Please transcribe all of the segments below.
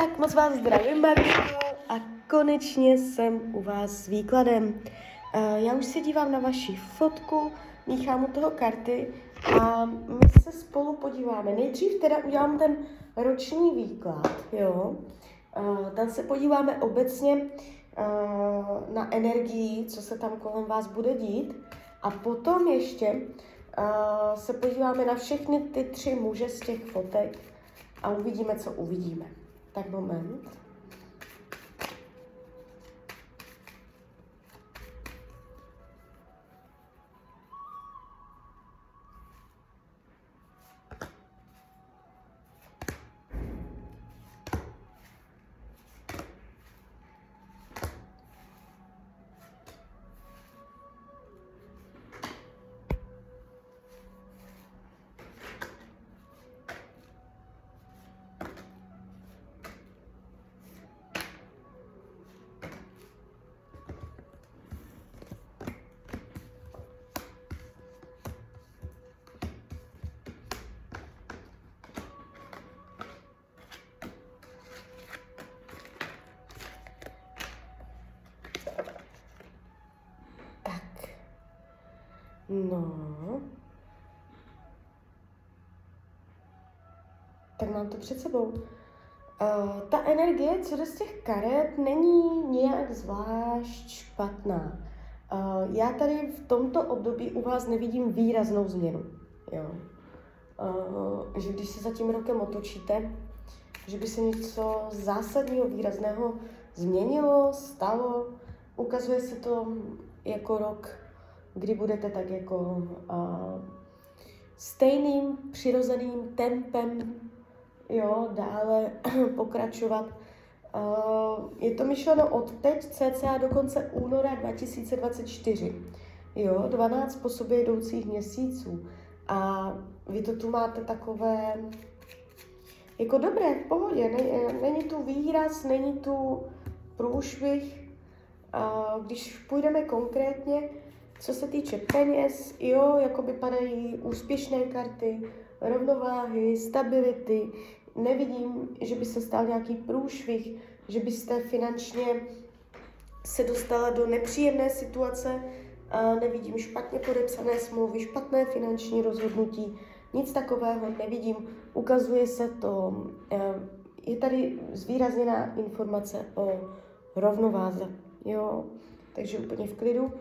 Tak moc vás zdravím, Marko, a konečně jsem u vás s výkladem. Uh, já už se dívám na vaši fotku, míchám u toho karty a my se spolu podíváme. Nejdřív teda udělám ten roční výklad, jo. Uh, tam se podíváme obecně uh, na energii, co se tam kolem vás bude dít. A potom ještě se podíváme na všechny ty tři muže z těch fotek a uvidíme, co uvidíme. Tak moment. No. Tak mám to před sebou. Uh, ta energie, co jde z těch karet, není nějak zvlášť špatná. Uh, já tady v tomto období u vás nevidím výraznou změnu. Jo. Uh, že když se za tím rokem otočíte, že by se něco zásadního, výrazného změnilo, stalo, ukazuje se to jako rok kdy budete tak jako uh, stejným přirozeným tempem jo, dále pokračovat. Uh, je to myšleno od teď cca do konce února 2024. Jo, 12 po sobě jdoucích měsíců. A vy to tu máte takové jako dobré, v pohodě. Není tu výraz, není tu průšvih. Uh, když půjdeme konkrétně, co se týče peněz, jo, jako by padají úspěšné karty, rovnováhy, stability. Nevidím, že by se stal nějaký průšvih, že byste finančně se dostala do nepříjemné situace, a nevidím špatně podepsané smlouvy, špatné finanční rozhodnutí, nic takového nevidím. Ukazuje se to, eh, je tady zvýrazněná informace o rovnováze, jo, takže úplně v klidu.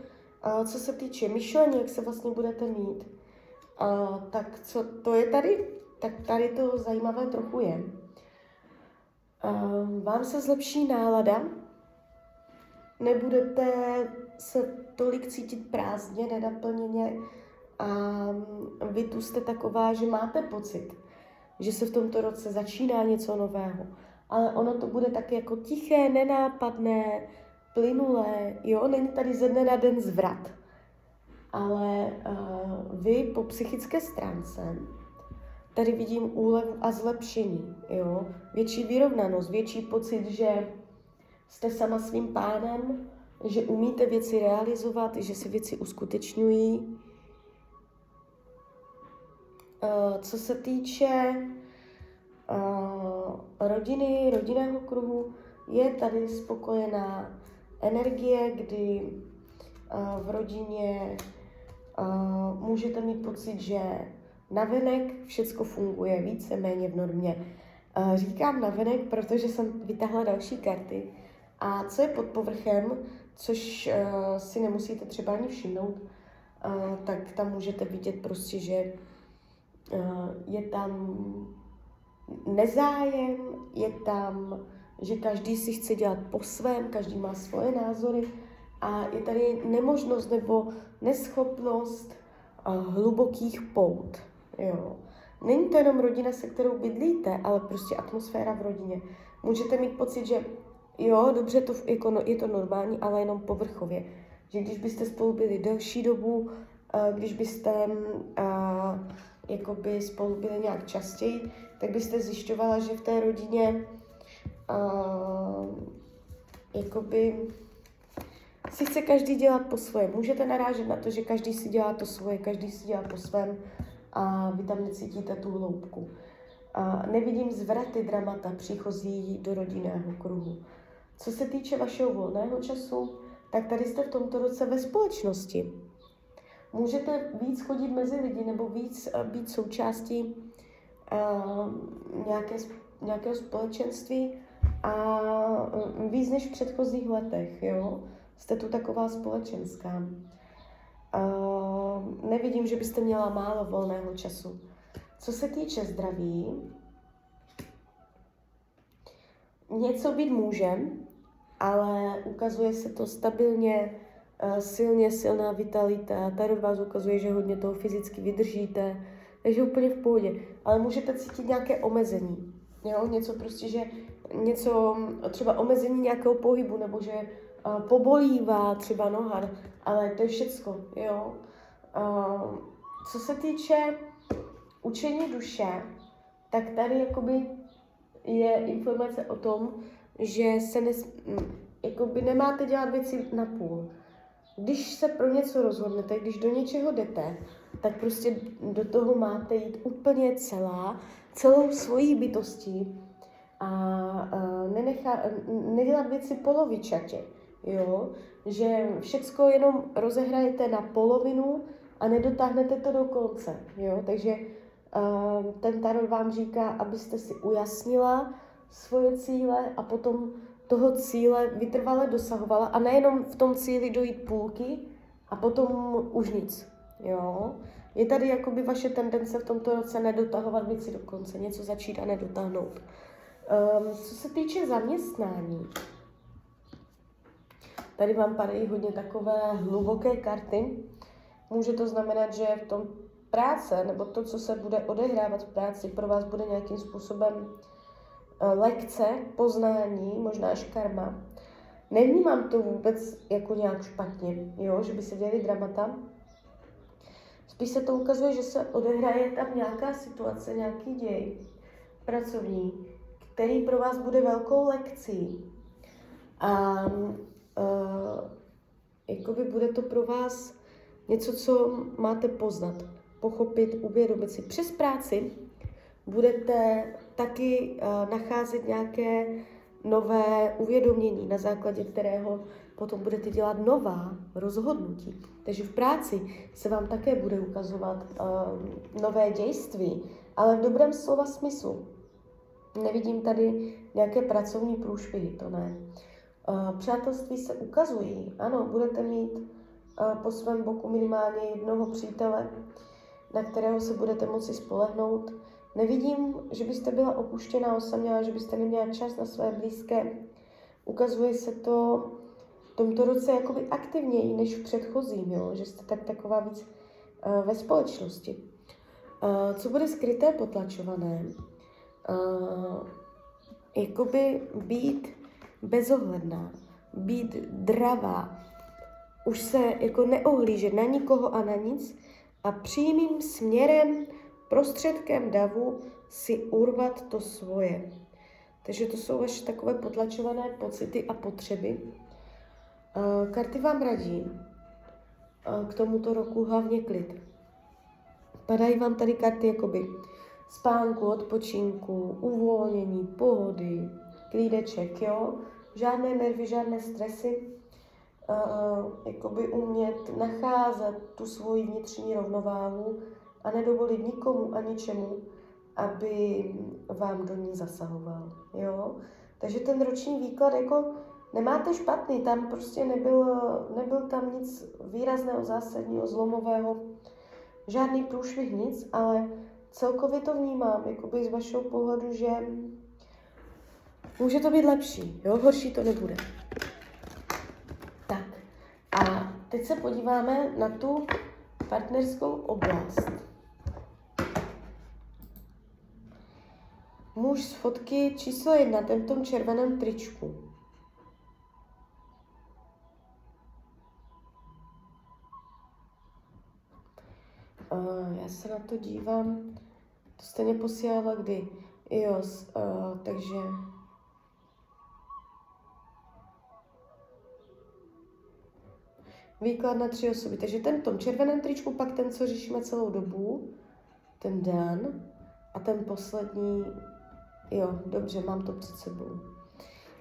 Co se týče myšlení, jak se vlastně budete mít, tak co to je tady? Tak tady to zajímavé trochu je. Vám se zlepší nálada, nebudete se tolik cítit prázdně, nenaplněně a vy tu jste taková, že máte pocit, že se v tomto roce začíná něco nového. Ale ono to bude tak jako tiché, nenápadné, plynulé, jo, není tady ze dne na den zvrat. Ale uh, vy po psychické stránce tady vidím úlevu a zlepšení, jo, větší vyrovnanost, větší pocit, že jste sama svým pánem, že umíte věci realizovat, že se věci uskutečňují. Uh, co se týče uh, rodiny, rodinného kruhu, je tady spokojená energie, kdy uh, v rodině uh, můžete mít pocit, že navenek všecko funguje více-méně v normě. Uh, říkám navenek, protože jsem vytáhla další karty. A co je pod povrchem, což si nemusíte třeba ani všimnout, tak tam můžete vidět prostě, že je tam nezájem, je tam že každý si chce dělat po svém, každý má svoje názory a je tady nemožnost nebo neschopnost uh, hlubokých pout. Jo. Není to jenom rodina, se kterou bydlíte, ale prostě atmosféra v rodině. Můžete mít pocit, že jo, dobře, to, jako, no, je to normální, ale jenom povrchově. Že když byste spolu byli delší dobu, uh, když byste uh, jakoby spolu byli nějak častěji, tak byste zjišťovala, že v té rodině uh, jakoby si chce každý dělat po svém. Můžete narážet na to, že každý si dělá to svoje, každý si dělá po svém a vy tam necítíte tu hloubku. A nevidím zvraty dramata příchozí do rodinného kruhu. Co se týče vašeho volného času, tak tady jste v tomto roce ve společnosti. Můžete víc chodit mezi lidi nebo víc eh, být součástí uh, nějaké, nějakého společenství a uh, víc než v předchozích letech, jo? Jste tu taková společenská. Uh, nevidím, že byste měla málo volného času. Co se týče zdraví, něco být může, ale ukazuje se to stabilně, silně silná vitalita. Tady vás ukazuje, že hodně toho fyzicky vydržíte, takže úplně v pohodě. Ale můžete cítit nějaké omezení. Jo? Něco prostě, že něco, třeba omezení nějakého pohybu, nebo že uh, pobolívá třeba noha, ale to je všecko, jo. Co se týče učení duše, tak tady jakoby je informace o tom, že se nes, jakoby nemáte dělat věci na půl. Když se pro něco rozhodnete, když do něčeho jdete, tak prostě do toho máte jít úplně celá, celou svojí bytostí a, a nenechá, nedělat věci polovičatě, jo? že všecko jenom rozehrajete na polovinu a nedotáhnete to do konce, jo? takže uh, ten tarot vám říká, abyste si ujasnila, svoje cíle a potom toho cíle vytrvale dosahovala a nejenom v tom cíli dojít půlky a potom už nic. Jo? Je tady jakoby vaše tendence v tomto roce nedotahovat věci do konce, něco začít a nedotáhnout. Um, co se týče zaměstnání, tady vám padají hodně takové hluboké karty. Může to znamenat, že v tom práce, nebo to, co se bude odehrávat v práci, pro vás bude nějakým způsobem Eh, lekce, poznání, možná až karma. Nevnímám to vůbec jako nějak špatně, jo, že by se děli dramata. Spíš se to ukazuje, že se odehraje tam nějaká situace, nějaký děj pracovní, který pro vás bude velkou lekcí. A uh, jakoby bude to pro vás něco, co máte poznat, pochopit, uvědomit si přes práci, budete taky uh, nacházet nějaké nové uvědomění, na základě kterého potom budete dělat nová rozhodnutí. Takže v práci se vám také bude ukazovat uh, nové dějství, ale v dobrém slova smyslu. Nevidím tady nějaké pracovní průšvihy, to ne. Uh, přátelství se ukazují, ano, budete mít uh, po svém boku minimálně jednoho přítele, na kterého se budete moci spolehnout, Nevidím, že byste byla opuštěná, osamělá, že byste neměla čas na své blízké. Ukazuje se to v tomto roce jakoby aktivněji než v předchozím, jo? že jste tak taková víc uh, ve společnosti. Uh, co bude skryté, potlačované? Uh, jakoby být bezohledná, být dravá, už se jako neohlížet na nikoho a na nic a přímým směrem prostředkem davu si urvat to svoje. Takže to jsou vaše takové potlačované pocity a potřeby. Uh, karty vám radí uh, k tomuto roku hlavně klid. Padají vám tady karty jakoby spánku, odpočinku, uvolnění, pohody, klídeček, jo? Žádné nervy, žádné stresy. Uh, jakoby umět nacházet tu svoji vnitřní rovnováhu a nedovolit nikomu a ničemu, aby vám do ní zasahoval. Jo? Takže ten roční výklad jako nemáte špatný, tam prostě nebyl, nebyl tam nic výrazného, zásadního, zlomového, žádný průšvih, nic, ale celkově to vnímám, jakoby z vašeho pohledu, že může to být lepší, jo, horší to nebude. Tak, a teď se podíváme na tu partnerskou oblast. Muž z fotky číslo jedna, ten v tom červeném tričku. Já se na to dívám, to jste mě posílala kdy? Jo, uh, takže... Výklad na tři osoby. Takže ten v tom červeném tričku, pak ten, co řešíme celou dobu, ten Dan, A ten poslední, jo, dobře, mám to před sebou.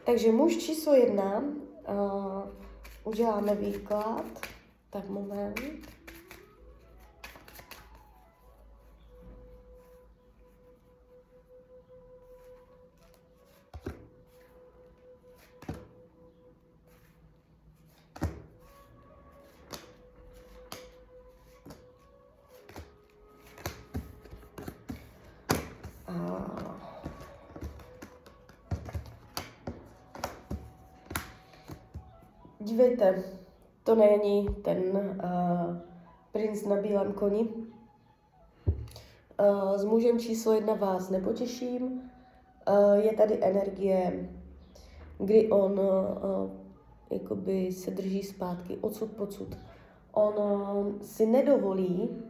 Takže muž číslo jedna, uh, uděláme výklad. Tak moment. Dívejte, to není ten uh, princ na bílém koni. Uh, s mužem číslo jedna vás nepotěším. Uh, je tady energie, kdy on uh, jakoby se drží zpátky, odsud pocud. On uh, si nedovolí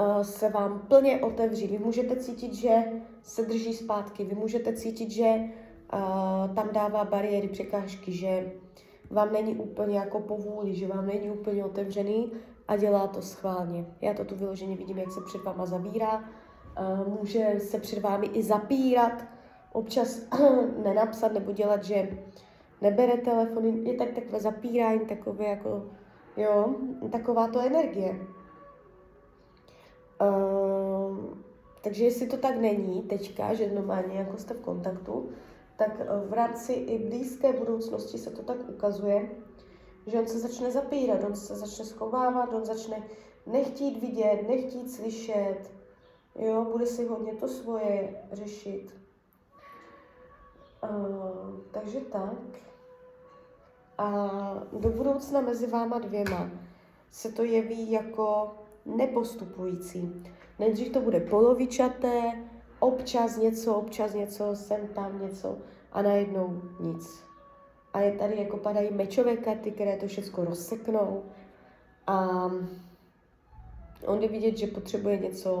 uh, se vám plně otevřít. Vy můžete cítit, že se drží zpátky, vy můžete cítit, že uh, tam dává bariéry, překážky, že vám není úplně jako povůli, že vám není úplně otevřený a dělá to schválně. Já to tu vyloženě vidím, jak se před váma zavírá, může se před vámi i zapírat, občas nenapsat nebo dělat, že nebere telefon, je tak takové zapírání, takové jako, jo, taková to energie. Uh, takže jestli to tak není teďka, že normálně jako jste v kontaktu, tak eh, v rámci i blízké budoucnosti se to tak ukazuje, že on se začne zapírat, on se začne schovávat, on začne nechtít vidět, nechtít slyšet, jo, bude si hodně to svoje řešit. Uh, takže tak. A do budoucna mezi váma dvěma se to jeví jako nepostupující. Nejdřív to bude polovičaté, občas něco, občas něco, sem tam něco a najednou nic. A je tady jako padají mečové karty, které to všechno rozseknou a on jde vidět, že potřebuje něco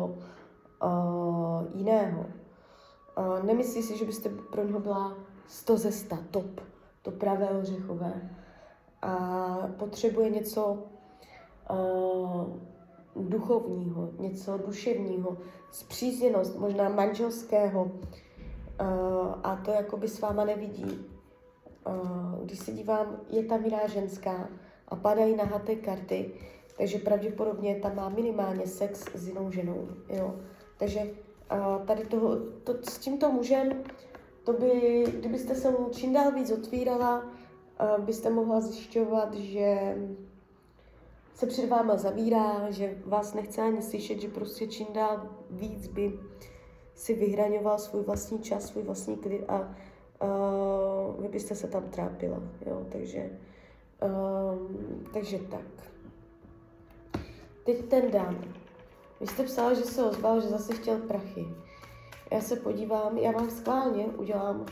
uh, jiného. Uh, nemyslí si, že byste pro něho byla 100 ze 100, top, to pravé ořechové. A potřebuje něco uh, duchovního, něco duševního, zpřízněnost, možná manželského, uh, a to jako by s váma nevidí. Uh, když se dívám, je tam jiná ženská a padají nahaté karty, takže pravděpodobně tam má minimálně sex s jinou ženou. Jo? Takže uh, tady toho, to, s tímto mužem, to by, kdybyste se mu čím dál víc otvírala, byste mohla zjišťovat, že se před váma zavírá, že vás nechce ani slyšet, že prostě čím dál víc by si vyhraňoval svůj vlastní čas, svůj vlastní klid a uh, vy byste se tam trápila, jo, takže, um, takže tak. Teď ten Dan. Vy jste psal, že se ozval, že zase chtěl prachy. Já se podívám, já vám schválně udělám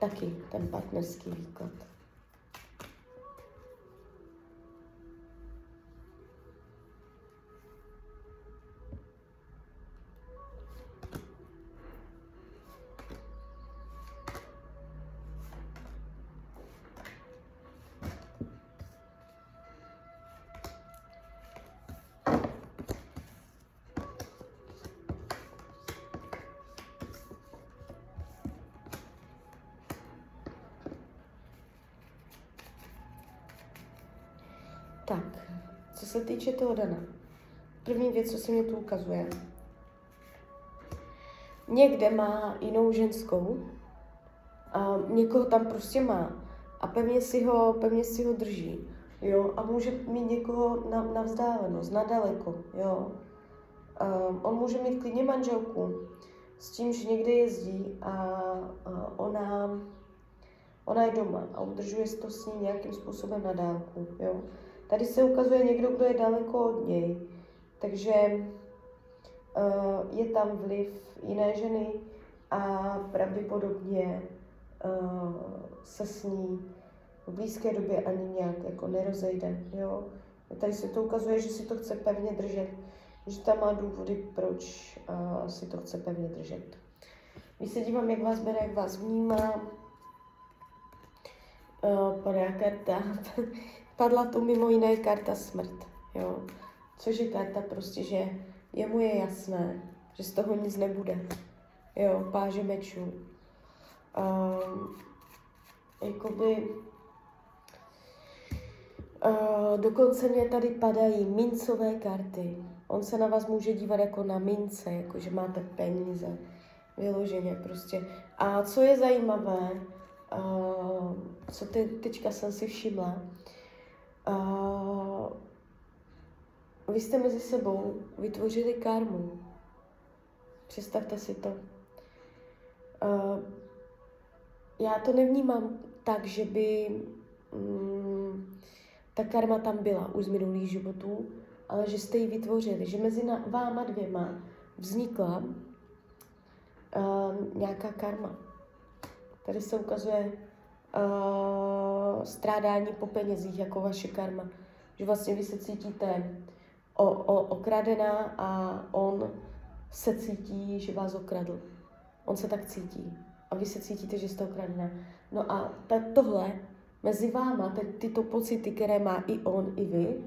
taky ten partnerský výklad. Tak, co se týče toho Dana. První věc, co se mi tu ukazuje. Někde má jinou ženskou, a někoho tam prostě má a pevně si ho, pevně si ho drží. Jo, a může mít někoho na, na vzdálenost, na daleko, jo. Um, on může mít klidně manželku, s tím, že někde jezdí a, a ona, ona je doma a udržuje to s ní nějakým způsobem na dálku, jo. Tady se ukazuje někdo, kdo je daleko od něj, takže uh, je tam vliv jiné ženy a pravděpodobně uh, se s ní v blízké době ani nějak jako nerozejde. Jo? Tady se to ukazuje, že si to chce pevně držet, že tam má důvody, proč uh, si to chce pevně držet. Když se dívám, jak vás bere, jak vás vnímá, uh, padá karta padla tu mimo jiné karta smrt, jo. Což je karta prostě, že jemu je jasné, že z toho nic nebude. Jo, páže mečů. Um, jakoby Uh, dokonce mě tady padají mincové karty. On se na vás může dívat jako na mince, jako že máte peníze. Vyloženě prostě. A co je zajímavé, uh, co te, teďka jsem si všimla, uh, vy jste mezi sebou vytvořili karmu. Představte si to. Uh, já to nevnímám tak, že by um, ta karma tam byla už z minulých životů, ale že jste ji vytvořili, že mezi váma dvěma vznikla uh, nějaká karma. Tady se ukazuje uh, strádání po penězích jako vaše karma. Že vlastně vy se cítíte o, o, okradená a on se cítí, že vás okradl. On se tak cítí. A vy se cítíte, že jste okradená. No a ta, tohle mezi váma, ty, tyto pocity, které má i on, i vy,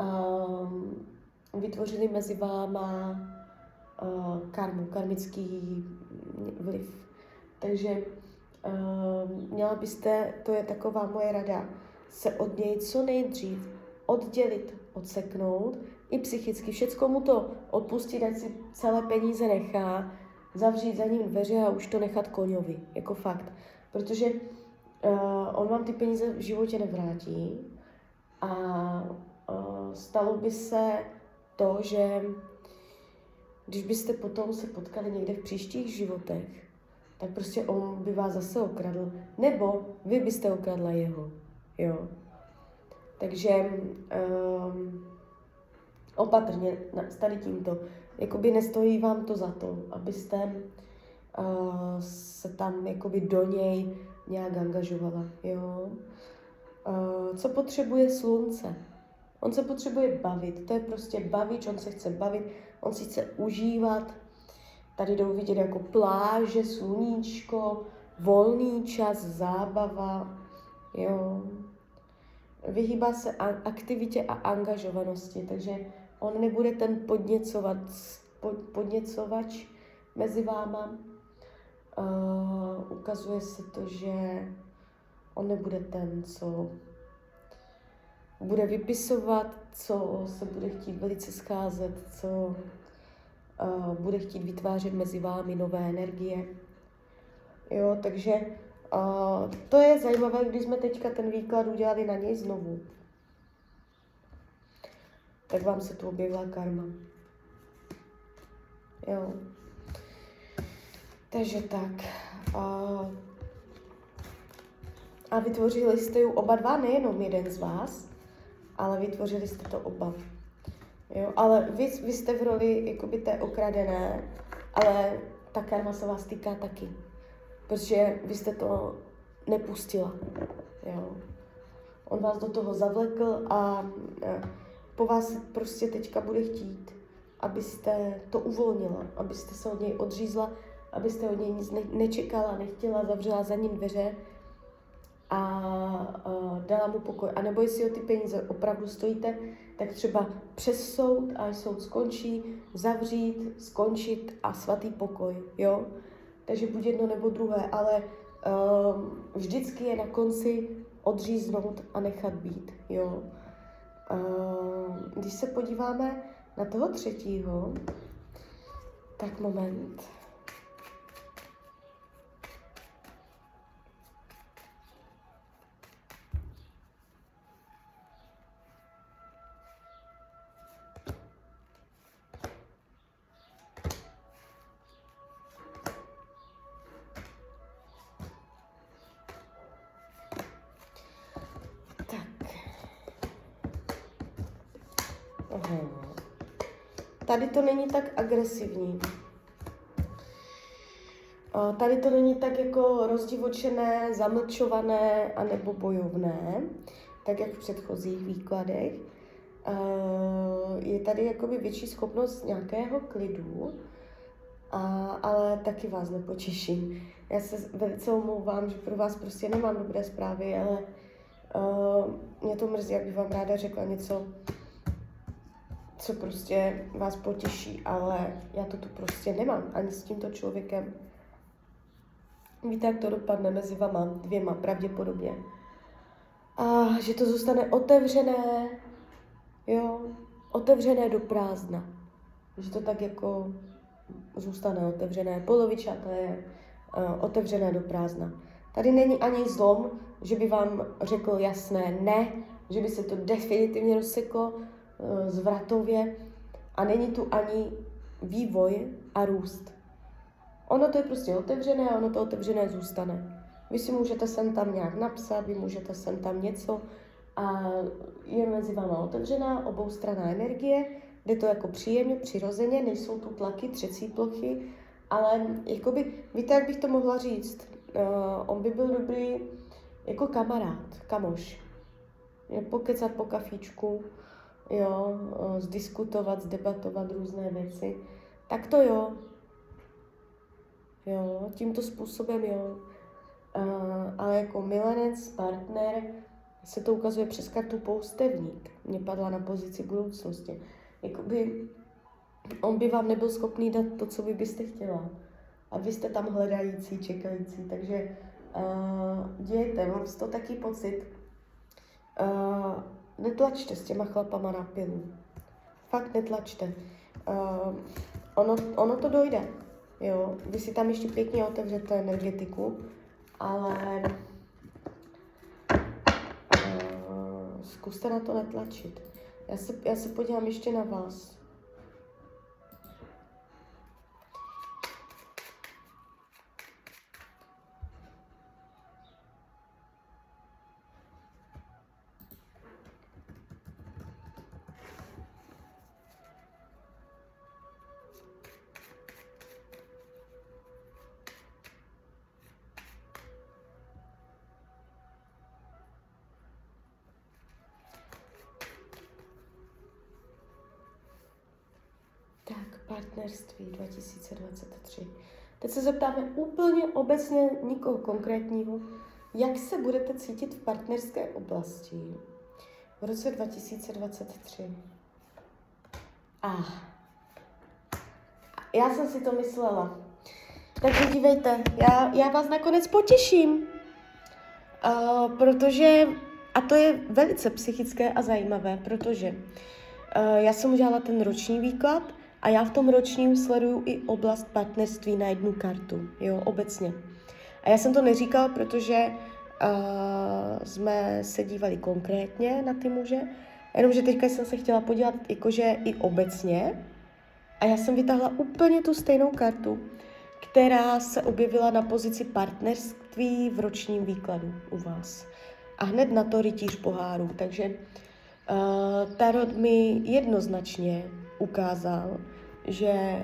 um, vytvořili mezi váma uh, karmu, karmický vliv. Takže měla byste, to je taková moje rada, se od něj co nejdřív oddělit, odseknout, i psychicky, všecko mu to odpustit, ať si celé peníze nechá, zavřít za ním dveře a už to nechat koňovi, jako fakt. Protože uh, on vám ty peníze v životě nevrátí a uh, stalo by se to, že když byste potom se potkali někde v příštích životech, tak prostě on by vás zase okradl, nebo vy byste okradla jeho, jo. Takže um, opatrně s tady tímto. Jakoby nestojí vám to za to, abyste uh, se tam jakoby do něj nějak angažovala. Jo? Uh, co potřebuje slunce? On se potřebuje bavit, to je prostě bavič, on se chce bavit, on si chce užívat. Tady jdou vidět jako pláže, sluníčko, volný čas, zábava, jo. Vyhýbá se aktivitě a angažovanosti, takže on nebude ten podněcovat, pod, podněcovač mezi váma, uh, ukazuje se to, že on nebude ten, co bude vypisovat, co se bude chtít velice scházet, co bude chtít vytvářet mezi vámi nové energie. Jo, takže uh, to je zajímavé, když jsme teďka ten výklad udělali na něj znovu. Tak vám se tu objevila karma. Jo. Takže tak. A, a vytvořili jste ju oba dva, nejenom jeden z vás, ale vytvořili jste to oba. Jo, ale vy, vy jste v roli jakoby té okradené, ale ta karma se vás týká taky. Protože vy jste to nepustila. Jo. On vás do toho zavlekl a, a po vás prostě teďka bude chtít, abyste to uvolnila, abyste se od něj odřízla abyste od něj nic ne- nečekala, nechtěla, zavřela za ním dveře a uh, dala mu pokoj. A nebo jestli o ty peníze opravdu stojíte, tak třeba přes soud, až soud skončí, zavřít, skončit a svatý pokoj, jo? Takže buď jedno nebo druhé, ale uh, vždycky je na konci odříznout a nechat být, jo? Uh, když se podíváme na toho třetího, tak moment. Tady to není tak agresivní. Tady to není tak jako rozdivočené, zamlčované a nebo bojovné, tak jak v předchozích výkladech. Je tady jakoby větší schopnost nějakého klidu, a, ale taky vás nepotěším. Já se velice omlouvám, že pro vás prostě nemám dobré zprávy, ale uh, mě to mrzí, jak bych vám ráda řekla něco co prostě vás potěší, ale já to tu prostě nemám ani s tímto člověkem. Víte, jak to dopadne mezi vama dvěma pravděpodobně. A že to zůstane otevřené, jo, otevřené do prázdna. Že to tak jako zůstane otevřené, polovičaté, uh, otevřené do prázdna. Tady není ani zlom, že by vám řekl jasné ne, že by se to definitivně rozseklo zvratově a není tu ani vývoj a růst. Ono to je prostě otevřené a ono to otevřené zůstane. Vy si můžete sem tam nějak napsat, vy můžete sem tam něco a je mezi váma otevřená oboustranná energie, jde to jako příjemně, přirozeně, nejsou tu tlaky, třecí plochy, ale jakoby, víte, jak bych to mohla říct? Uh, on by byl dobrý jako kamarád, kamoš. Pokecat po kafíčku, jo, zdiskutovat, zdebatovat různé věci. Tak to jo. Jo, tímto způsobem jo. Ale jako milenec, partner, se to ukazuje přes kartu poustevník. Mě padla na pozici budoucnosti. Jakoby on by vám nebyl schopný dát to, co vy byste chtěla. A vy jste tam hledající, čekající. Takže uh, dějte, mám z toho taky pocit. Uh, netlačte s těma chlapama na pilu. Fakt netlačte. Uh, ono, ono to dojde. Jo, vy si tam ještě pěkně otevřete energetiku, ale uh, zkuste na to netlačit. Já se, já se podívám ještě na vás. Partnerství 2023. Teď se zeptáme úplně obecně nikoho konkrétního, jak se budete cítit v partnerské oblasti v roce 2023. A já jsem si to myslela. Takže dívejte, já, já vás nakonec potěším, uh, protože, a to je velice psychické a zajímavé, protože uh, já jsem udělala ten roční výklad a já v tom ročním sleduju i oblast partnerství na jednu kartu, jo, obecně. A já jsem to neříkala, protože uh, jsme se dívali konkrétně na ty muže, jenomže teďka jsem se chtěla podívat jakože i obecně a já jsem vytáhla úplně tu stejnou kartu, která se objevila na pozici partnerství v ročním výkladu u vás. A hned na to rytíř poháru. Takže uh, Tarot mi jednoznačně ukázal, že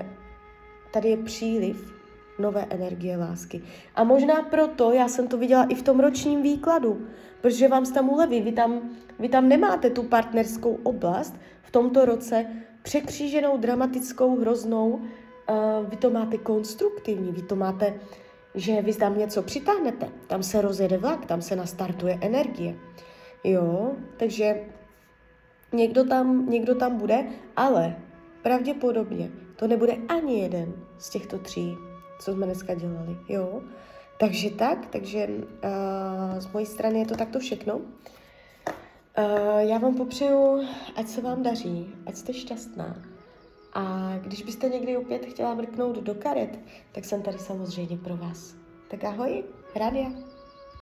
tady je příliv nové energie lásky. A možná proto já jsem to viděla i v tom ročním výkladu, protože vám tam uleví, vy tam, vy tam nemáte tu partnerskou oblast v tomto roce překříženou, dramatickou, hroznou, uh, vy to máte konstruktivní, vy to máte, že vy tam něco přitáhnete, tam se rozjede vlak, tam se nastartuje energie. Jo, takže někdo tam, někdo tam bude, ale pravděpodobně to nebude ani jeden z těchto tří, co jsme dneska dělali, jo. Takže tak, takže uh, z mojí strany je to takto všechno. Uh, já vám popřeju, ať se vám daří, ať jste šťastná. A když byste někdy opět chtěla mrknout do karet, tak jsem tady samozřejmě pro vás. Tak ahoj, Radia.